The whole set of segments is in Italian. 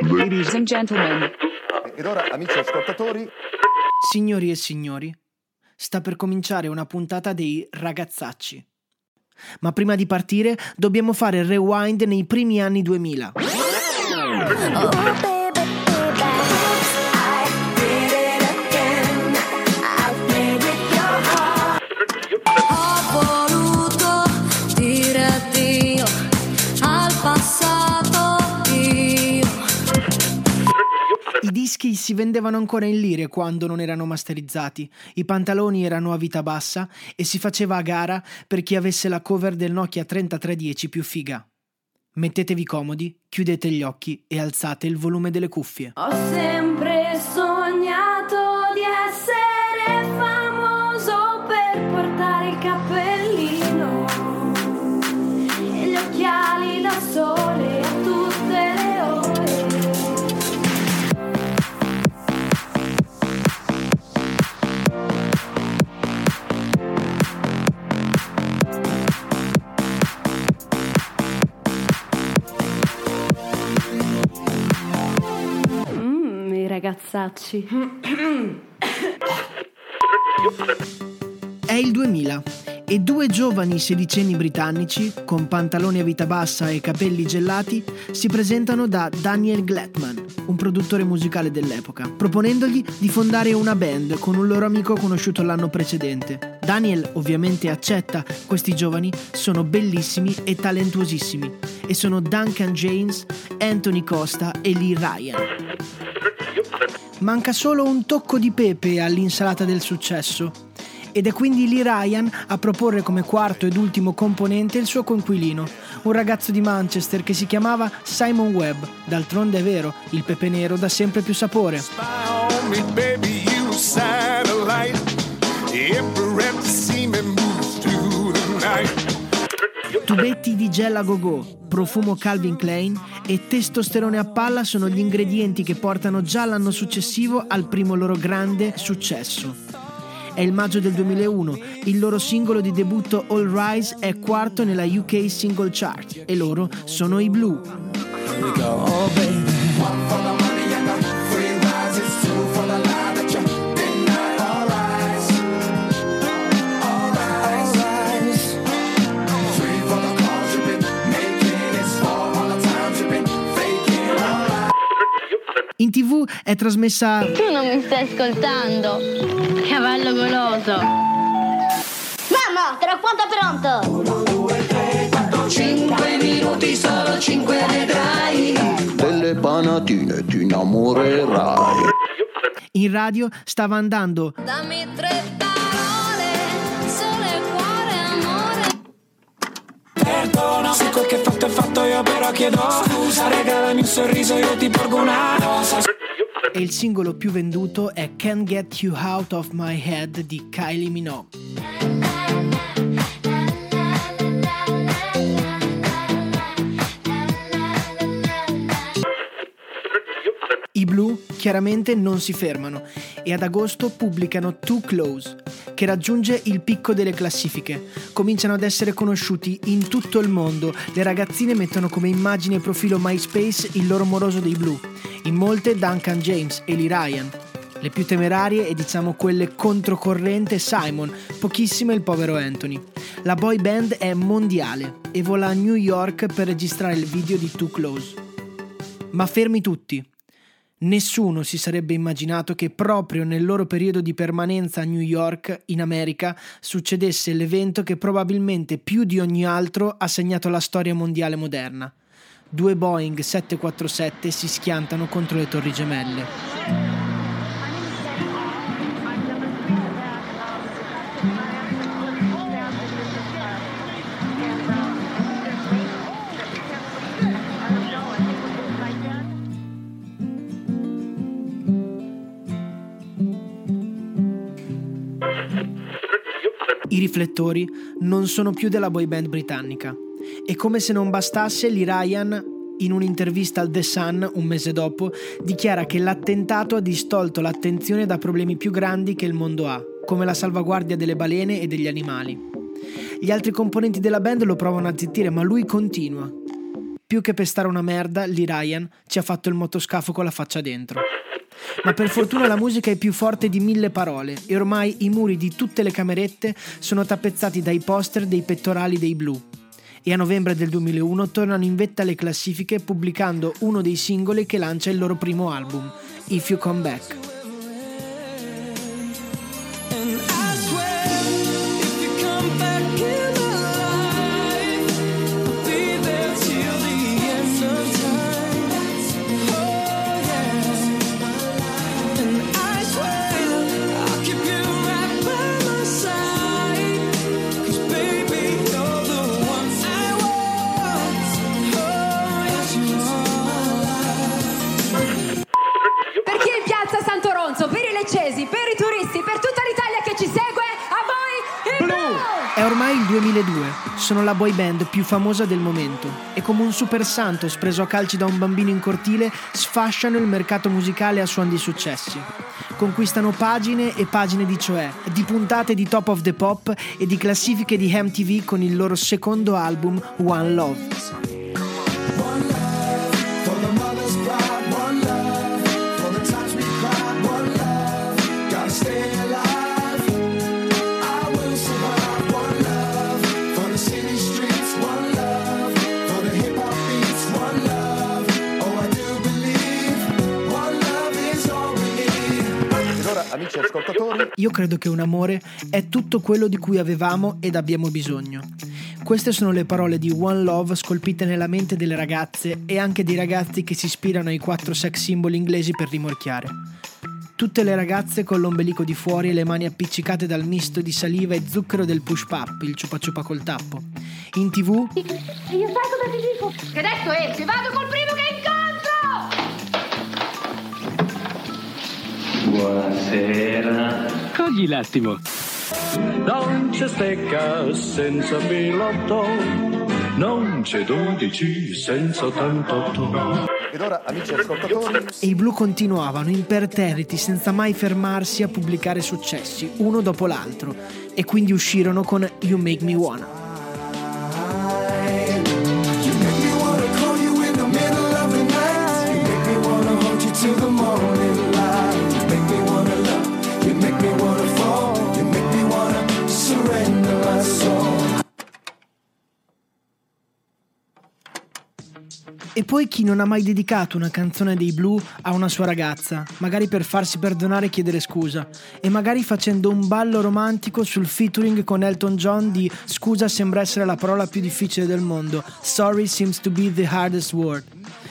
Ladies and gentlemen. Ed ora, amici ascoltatori, Signori e signori, sta per cominciare una puntata dei ragazzacci. Ma prima di partire dobbiamo fare il rewind nei primi anni 2000. Ho dischi si vendevano ancora in lire quando non erano masterizzati, i pantaloni erano a vita bassa e si faceva a gara per chi avesse la cover del Nokia 3310 più figa. Mettetevi comodi, chiudete gli occhi e alzate il volume delle cuffie. Ho sempre ragazzacci. È il 2000 e due giovani sedicenni britannici, con pantaloni a vita bassa e capelli gelati, si presentano da Daniel Glatman, un produttore musicale dell'epoca, proponendogli di fondare una band con un loro amico conosciuto l'anno precedente. Daniel ovviamente accetta, questi giovani sono bellissimi e talentuosissimi e sono Duncan James, Anthony Costa e Lee Ryan. Manca solo un tocco di pepe all'insalata del successo. Ed è quindi Lee Ryan a proporre come quarto ed ultimo componente il suo coinquilino, un ragazzo di Manchester che si chiamava Simon Webb. D'altronde è vero, il pepe nero dà sempre più sapore. Tubetti di gel a go-go, profumo Calvin Klein e testosterone a palla sono gli ingredienti che portano già l'anno successivo al primo loro grande successo. È il maggio del 2001, il loro singolo di debutto All Rise è quarto nella UK Single Chart e loro sono i Blue. Tv è trasmessa Tu non mi stai ascoltando, cavallo goloso. Mamma, tra quanto è pronto? 5 minuti, solo 5 vedrai. delle panatine ti innamorerai. in radio stava andando Dammi tre parole, se quel che fatto è fatto io però chiedo Scusa regalami un sorriso io ti porgo una rosa e il singolo più venduto è Can't Get You Out of My Head di Kylie Minogue. I Blue chiaramente non si fermano e ad agosto pubblicano Too Close, che raggiunge il picco delle classifiche. Cominciano ad essere conosciuti in tutto il mondo. Le ragazzine mettono come immagine e profilo MySpace il loro moroso dei Blue. In molte Duncan James e Lee Ryan. Le più temerarie e diciamo quelle controcorrente Simon, pochissime il povero Anthony. La boy band è mondiale e vola a New York per registrare il video di Too Close. Ma fermi tutti. Nessuno si sarebbe immaginato che proprio nel loro periodo di permanenza a New York, in America, succedesse l'evento che probabilmente più di ogni altro ha segnato la storia mondiale moderna. Due Boeing 747 si schiantano contro le torri gemelle. I riflettori non sono più della boy band britannica. E come se non bastasse, Lee Ryan, in un'intervista al The Sun un mese dopo, dichiara che l'attentato ha distolto l'attenzione da problemi più grandi che il mondo ha, come la salvaguardia delle balene e degli animali. Gli altri componenti della band lo provano a zittire, ma lui continua. Più che pestare una merda, Lee Ryan ci ha fatto il motoscafo con la faccia dentro. Ma per fortuna la musica è più forte di mille parole e ormai i muri di tutte le camerette sono tappezzati dai poster dei pettorali dei blu. E a novembre del 2001 tornano in vetta alle classifiche pubblicando uno dei singoli che lancia il loro primo album, If You Come Back. Sono la boy band più famosa del momento e come un super santo preso a calci da un bambino in cortile sfasciano il mercato musicale a suon di successi. Conquistano pagine e pagine di cioè, di puntate di Top of the Pop e di classifiche di MTV con il loro secondo album One Love. Io credo che un amore è tutto quello di cui avevamo ed abbiamo bisogno. Queste sono le parole di One Love scolpite nella mente delle ragazze e anche dei ragazzi che si ispirano ai quattro sex symbol inglesi per rimorchiare. Tutte le ragazze con l'ombelico di fuori e le mani appiccicate dal misto di saliva e zucchero del push pap, il ciupa ciupa col tappo. In tv Io sai cosa ti dico? Che adesso esci, vado col primo che incontro! Buonasera. Cogli l'attimo. Non c'è stecca senza pilotto, non c'è 12 senza 88. ed ora, amici ascoltatori, e i blu continuavano imperterriti senza mai fermarsi a pubblicare successi, uno dopo l'altro, e quindi uscirono con You Make Me Wanna. E poi chi non ha mai dedicato una canzone dei blu a una sua ragazza, magari per farsi perdonare e chiedere scusa, e magari facendo un ballo romantico sul featuring con Elton John di Scusa sembra essere la parola più difficile del mondo, Sorry seems to be the hardest word.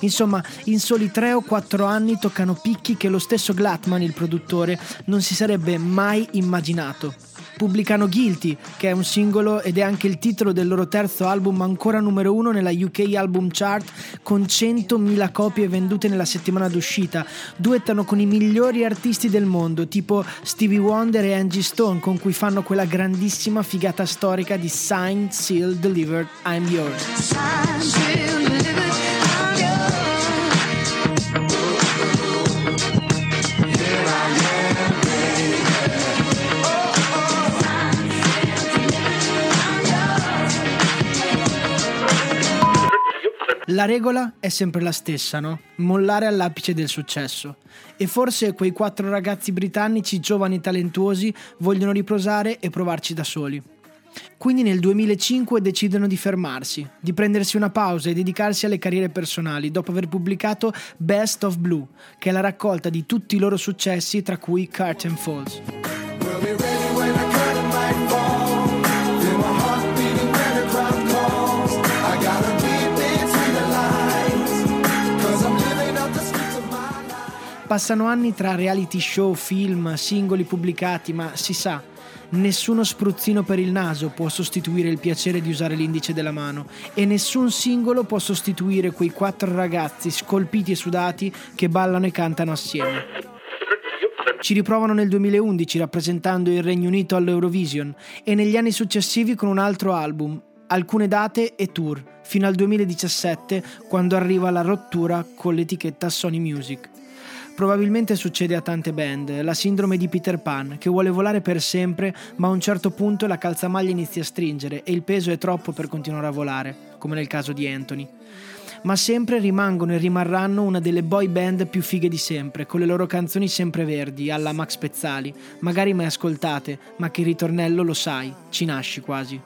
Insomma, in soli 3 o 4 anni toccano picchi che lo stesso Glatman, il produttore, non si sarebbe mai immaginato. Pubblicano Guilty, che è un singolo ed è anche il titolo del loro terzo album ancora numero uno nella UK Album Chart con 100.000 copie vendute nella settimana d'uscita. Duettano con i migliori artisti del mondo, tipo Stevie Wonder e Angie Stone, con cui fanno quella grandissima figata storica di Signed, Sealed, Delivered, I'm Yours. La regola è sempre la stessa, no? Mollare all'apice del successo. E forse quei quattro ragazzi britannici giovani e talentuosi vogliono riposare e provarci da soli. Quindi nel 2005 decidono di fermarsi, di prendersi una pausa e dedicarsi alle carriere personali dopo aver pubblicato Best of Blue, che è la raccolta di tutti i loro successi tra cui Curtain Falls. Passano anni tra reality show, film, singoli pubblicati, ma si sa, nessuno spruzzino per il naso può sostituire il piacere di usare l'indice della mano e nessun singolo può sostituire quei quattro ragazzi scolpiti e sudati che ballano e cantano assieme. Ci riprovano nel 2011 rappresentando il Regno Unito all'Eurovision e negli anni successivi con un altro album, alcune date e tour, fino al 2017 quando arriva la rottura con l'etichetta Sony Music. Probabilmente succede a tante band, la sindrome di Peter Pan, che vuole volare per sempre, ma a un certo punto la calzamaglia inizia a stringere e il peso è troppo per continuare a volare, come nel caso di Anthony. Ma sempre rimangono e rimarranno una delle boy band più fighe di sempre, con le loro canzoni sempre verdi, alla Max Pezzali, magari mai ascoltate, ma che il ritornello lo sai, ci nasci quasi.